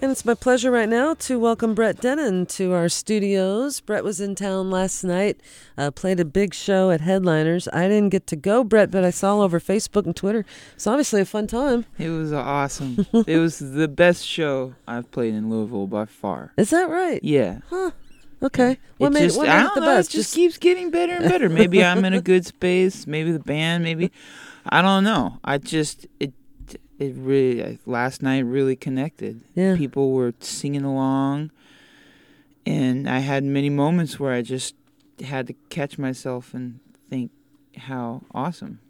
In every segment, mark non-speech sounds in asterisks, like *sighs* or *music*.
And it's my pleasure right now to welcome Brett Dennen to our studios. Brett was in town last night, uh, played a big show at Headliners. I didn't get to go, Brett, but I saw all over Facebook and Twitter. It's obviously a fun time. It was awesome. *laughs* it was the best show I've played in Louisville by far. Is that right? Yeah. Huh. Okay. What it made, just, what made it the know, best? It just, keeps getting better and better. Maybe I'm in a good *laughs* space. Maybe the band. Maybe I don't know. I just it it really last night really connected. Yeah. People were singing along, and I had many moments where I just had to catch myself and think how awesome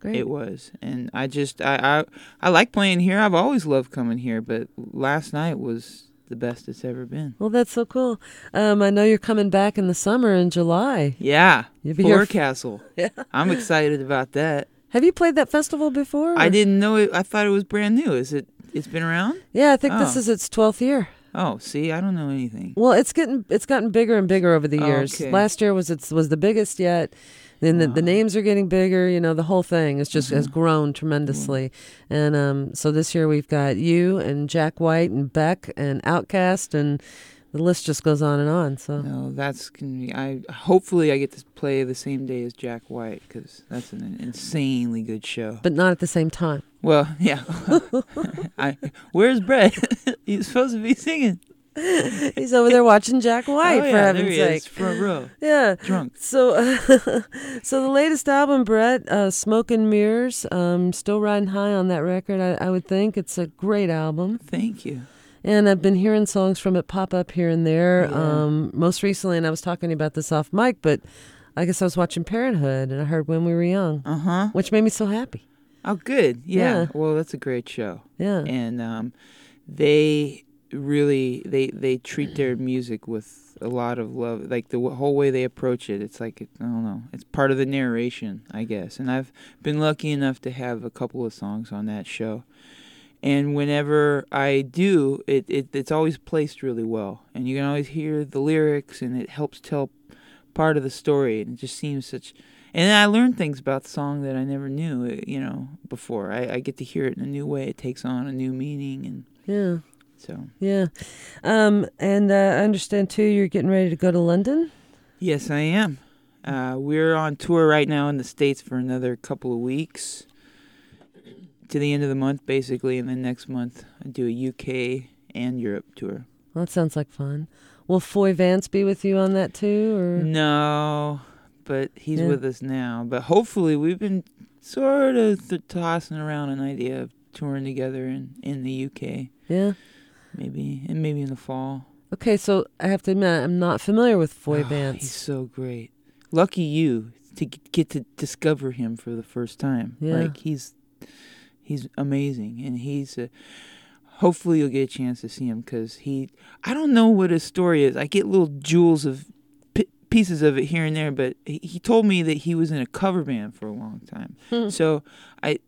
Great. it was. And I just I, I I like playing here. I've always loved coming here, but last night was the best it's ever been. Well, that's so cool. Um, I know you're coming back in the summer in July. Yeah, You'll be here f- Forecastle. *laughs* Yeah. I'm excited about that. Have you played that festival before? I didn't know it. I thought it was brand new. Is it? It's been around. Yeah, I think this Oh. is its 12th year. Oh, see, I don't know anything. Well, it's getting it's gotten bigger and bigger over the years. Okay. Last year was its was the biggest yet. Then the, the names are getting bigger. You know, the whole thing is just has grown tremendously. And um, so this year we've got you and Jack White and Beck and OutKast and the list just goes on and on. So No, that's gonna be. I hopefully I get to play the same day as Jack White because that's an insanely good show. but not at the same time. Well, *laughs* yeah. I where's Brett? *laughs* He's supposed to be singing. *laughs* He's over there watching Jack White oh, for heaven's sake. is, front row, Yeah. drunk. So, so the latest album, Brett, uh, "Smoke and Mirrors," um, still riding high on that record. I, I would think it's a great album, Thank you. And I've been hearing songs from it pop up here and there. Yeah. Um, most recently, and I was talking about this off mic, but I guess I was watching Parenthood, and I heard "When We Were Young," Uh huh. which made me so happy. Oh, good. Yeah. Yeah. Well, that's a great show. Yeah, and um, they really they they treat their music with a lot of love like the whole way they approach it it's like i don't know it's part of the narration i guess and i've been lucky enough to have a couple of songs on that show and whenever i do it, it it's always placed really well and you can always hear the lyrics and it helps tell part of the story and it just seems such and then I learned things about the song that I never knew, uh, you know, before. I, I get to hear it in a new way. It takes on a new meaning, and yeah, so yeah. Um, and uh, I understand too. You're getting ready to go to London. yes, I am. Uh, we're on tour right now in the states for another couple of weeks, to the end of the month, basically, and then next month I do a UK and Europe tour. Well, that sounds like fun. Will Foy Vance be with you on that too, or No, but he's Yeah. with us now. But hopefully, we've been sort of th- tossing around an idea of touring together in in the UK, yeah? maybe, and maybe in the fall. Okay, so I have to admit I'm not familiar with Foy Oh, He's so great. Lucky you to get to discover him for the first time. Yeah. Like he's he's amazing, and he's. Uh, hopefully, you'll get a chance to see him because he. I don't know what his story is. I get little jewels of p- pieces of it here and there, but he, he told me that he was in a cover band for a long time. so I.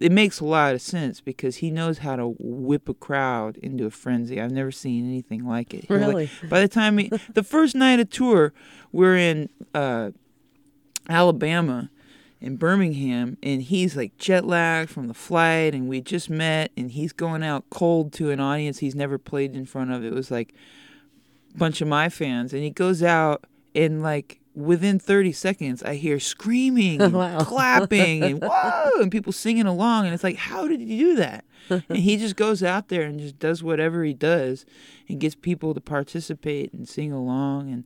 It makes a lot of sense because he knows how to whip a crowd into a frenzy. I've never seen anything like it. He'll, like, Really? by the time he, *laughs* the first night of tour, we're in uh, Alabama, in Birmingham, and he's like jet lagged from the flight, and we just met, and he's going out cold to an audience he's never played in front of. It was like a bunch of my fans, and he goes out and like within 30 seconds i hear screaming *laughs* and Wow. clapping and *laughs* whoa and people singing along and it's like how did he do that and he just goes out there and just does whatever he does and gets people to participate and sing along and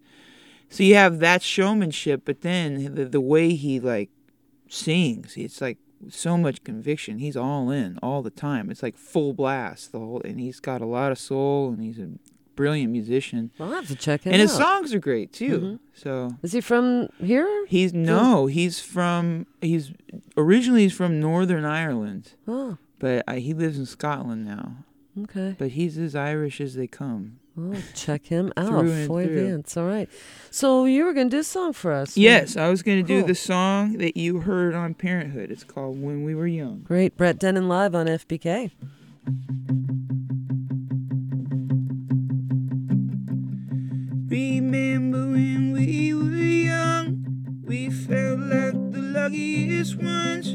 so you have that showmanship but then the, the way he like sings it's like so much conviction. He's all in all the time. It's like full blast the whole and he's got a lot of soul and he's a brilliant musician. I'll have to check him and his songs are great too. Mhm. so Is he from here? he's no he's from he's originally he's from northern ireland. Oh, but I, he lives in scotland now. Okay. but he's as irish as they come Oh, check him *laughs* out. Through and Foy through. Vance. All right. So you were going to do a song for us. yes i was going to do the song that you heard on parenthood it's called when we were young Great. Brett Dennen live on FBK. Remember when we were young, we felt like the luckiest ones.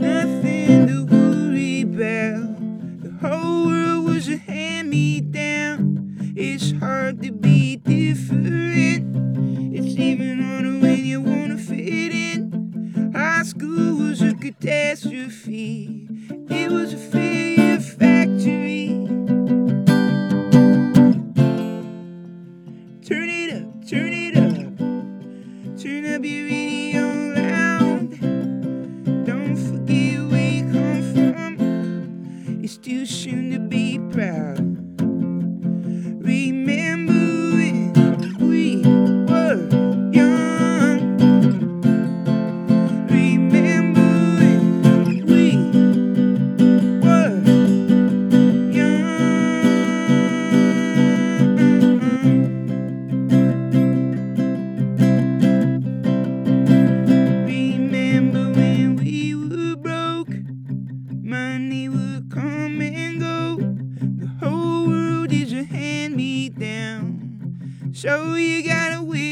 Nothing to worry about. Be proud. So you gotta wear it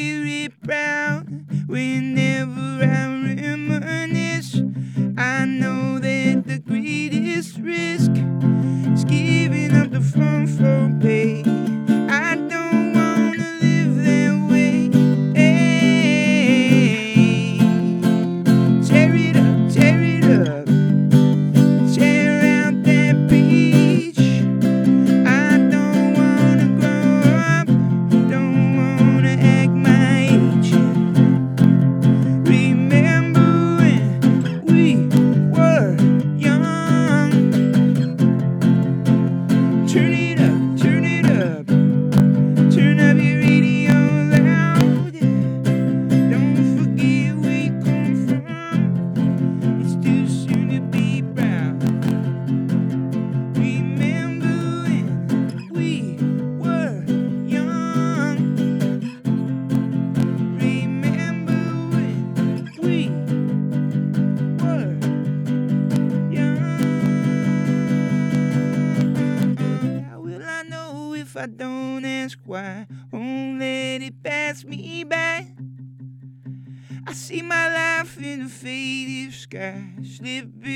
Şimdi bir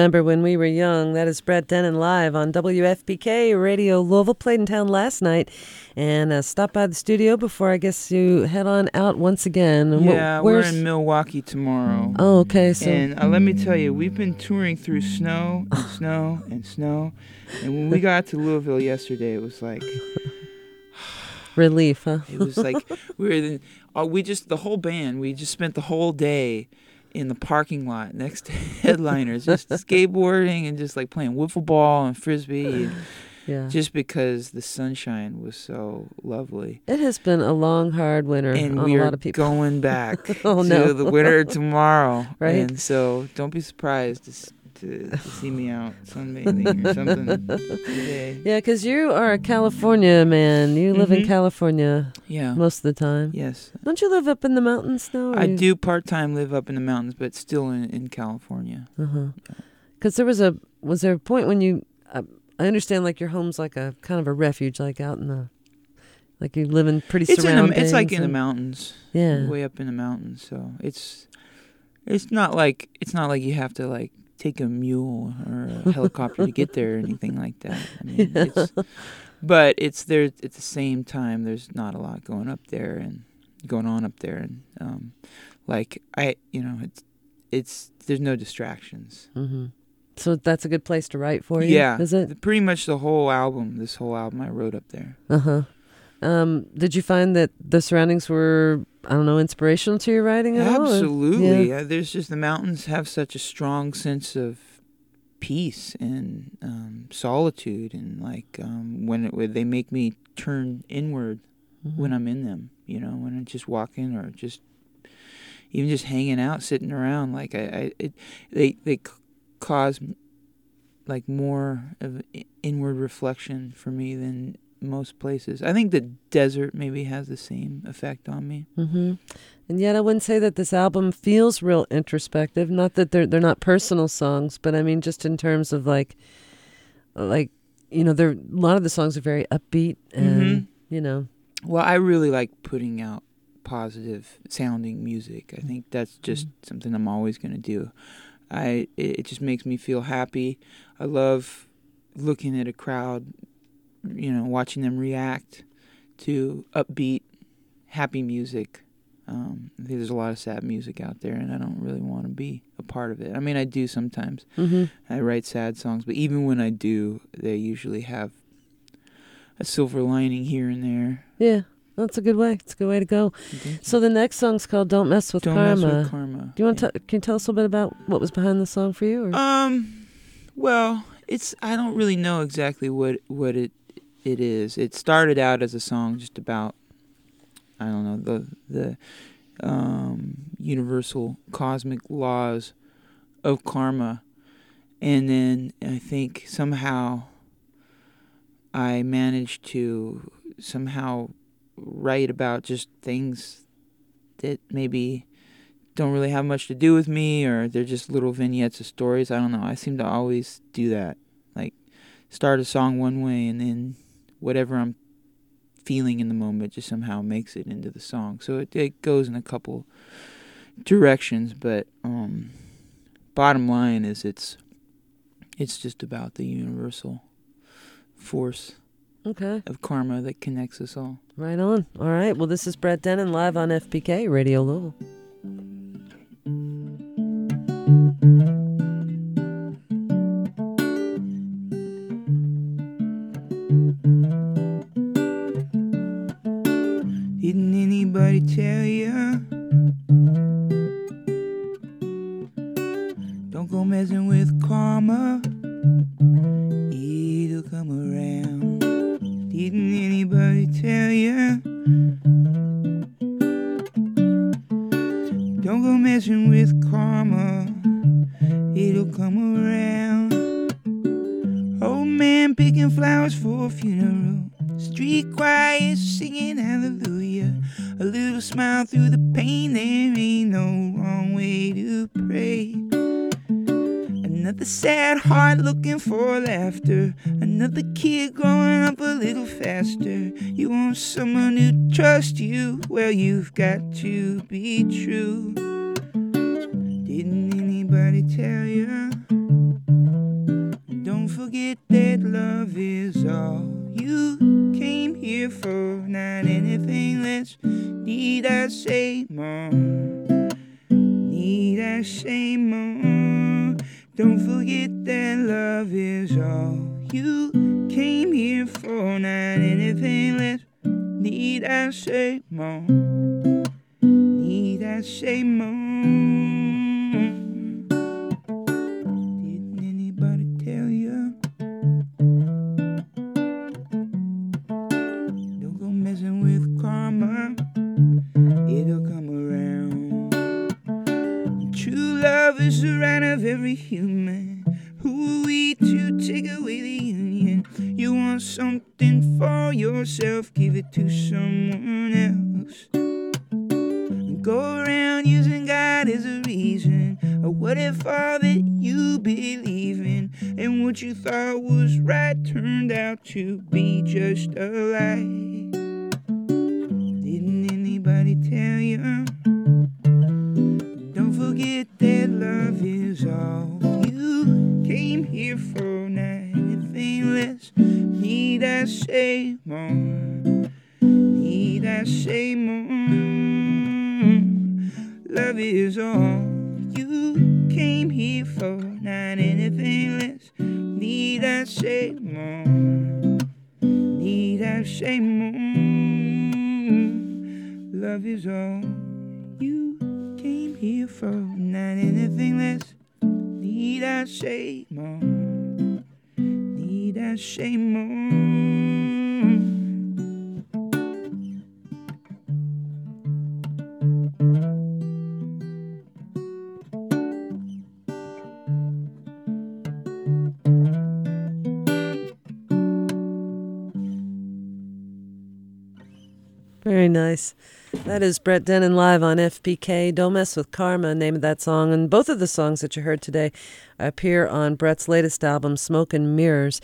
Remember when we were young? That is Brett Dennen live on WFPK Radio Louisville. Played in town last night, and uh, stop by the studio before I guess you head on out once again. Yeah, we're in Milwaukee tomorrow. Oh, okay. So And uh, let me tell you, we've been touring through snow and *laughs* snow and snow. And when we got to Louisville yesterday, it was like *sighs* relief, huh? it was like *laughs* we were the, uh, we just the whole band. We just spent the whole day in the parking lot next to *laughs* headliners, just skateboarding and just like playing wiffle ball and frisbee, and Yeah. just because the sunshine was so lovely. It has been a long, hard winter And on we a lot of people. going back *laughs* Oh, to no. the winter tomorrow, *laughs* Right. And so don't be surprised to, to, see me out sunbathing or *laughs* something today. Yeah, because you are a California man. You live in Mhm. California Yeah. most of the time. Yes. Don't you live up in the mountains now? I do part time live up in the mountains, but still in, in California. Uh-huh. Because there was a was there a point when you uh, I understand like your home's like a kind of a refuge, like out in the like you live in pretty It's in it's like in the mountains, Yeah. way up in the mountains. So it's it's not like it's not like you have to like take a mule or a *laughs* helicopter to get there or anything like that. I mean, *laughs* it's, but it's there at the same time. There's not a lot going up there and going on up there, and um, like I, you know, it's it's there's no distractions. Mm-hmm. So that's a good place to write for you. Yeah, is it? Pretty much the whole album. This whole album I wrote up there. Uh huh. Um, did you find that the surroundings were, I don't know, inspirational to your writing at Absolutely. all? Absolutely. Yeah. Uh, there's just the mountains have such a strong sense of peace and um, solitude, and like um, when, it, when they make me turn inward mm-hmm. when I'm in them. You know, when I'm just walking or just even just hanging out, sitting around. Like I, I it, they they cause like more of inward reflection for me than most places. I think the desert maybe has the same effect on me. Mm-hmm. And yet, I wouldn't say that this album feels real introspective. Not that they're they're not personal songs, but I mean, just in terms of like, like you know, there a lot of the songs are very upbeat, and mm-hmm. you know. Well, I really like putting out positive sounding music. I think that's just mm-hmm. something I'm always going to do. I it, it just makes me feel happy. I love looking at a crowd you know, watching them react to upbeat, happy music. Um, I think there's a lot of sad music out there, and I don't really want to be a part of it. I mean, I do sometimes. Mm-hmm. I write sad songs, but even when I do, they usually have a silver lining here and there. Yeah, that's a good way. It's a good way to go. So the next song's called "Don't Mess with Don't Karma." Mess with Karma. Do you want yeah. to? Can you tell us a little bit about what was behind the song for you? Or? Um, well, it's I don't really know exactly what what it it is. It started out as a song just about I don't know the the um, universal cosmic laws of karma, and then I think somehow I managed to somehow write about just things that maybe don't really have much to do with me or they're just little vignettes of stories. I don't know. I seem to always do that. Like start a song one way and then whatever I'm feeling in the moment just somehow makes it into the song. So it, it goes in a couple directions, but um, bottom line is it's it's just about the universal force okay. of karma that connects us all. Right on. All right. Well, this is Brett Dennen live on FPK Radio Louisville. Go messing with karma. It'll come around. Didn't anybody tell you? Don't go messing with karma. It'll come around. Old man picking flowers for a funeral. Street choir singing hallelujah. A little smile through the pain, there Another sad heart looking for laughter. Another kid growing up a little faster. You want someone to trust you? Well, you've got to be true. Didn't anybody tell you? Don't forget that love is all you came here for, not anything less. Need I say more? Need I say more? Don't forget that love is all you came here for, not anything less. Need I say more? Need I say more? Something for yourself, give it to someone else. Go around using God as a reason. Or what if all that you believe in and what you thought was right turned out to be just a lie? Didn't anybody tell you? Don't forget that love is all you came here for nothing less. I say more? Need I say more? Love is all you came here for, not anything less. Need I say more? Need I say more? Love is all you came here for, not anything less. Need I say more? I? Very nice. That is Brett Dennen live on FPK. Don't Mess with Karma, name of that song. And both of the songs that you heard today appear on Brett's latest album, Smoke and Mirrors.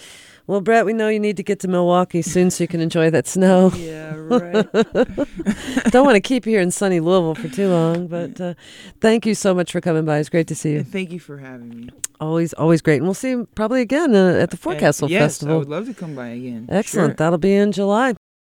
Well, Brett, we know you need to get to Milwaukee soon so you can enjoy that snow. *laughs* Yeah, right. *laughs* Don't want to keep you here in sunny Louisville for too long, but uh, thank you so much for coming by. It's great to see you. Thank you for having me. Always, always great. And we'll see you probably again uh, at the Forecastle Uh, yes, Festival. I would love to come by again. Excellent. Sure. That'll be in July.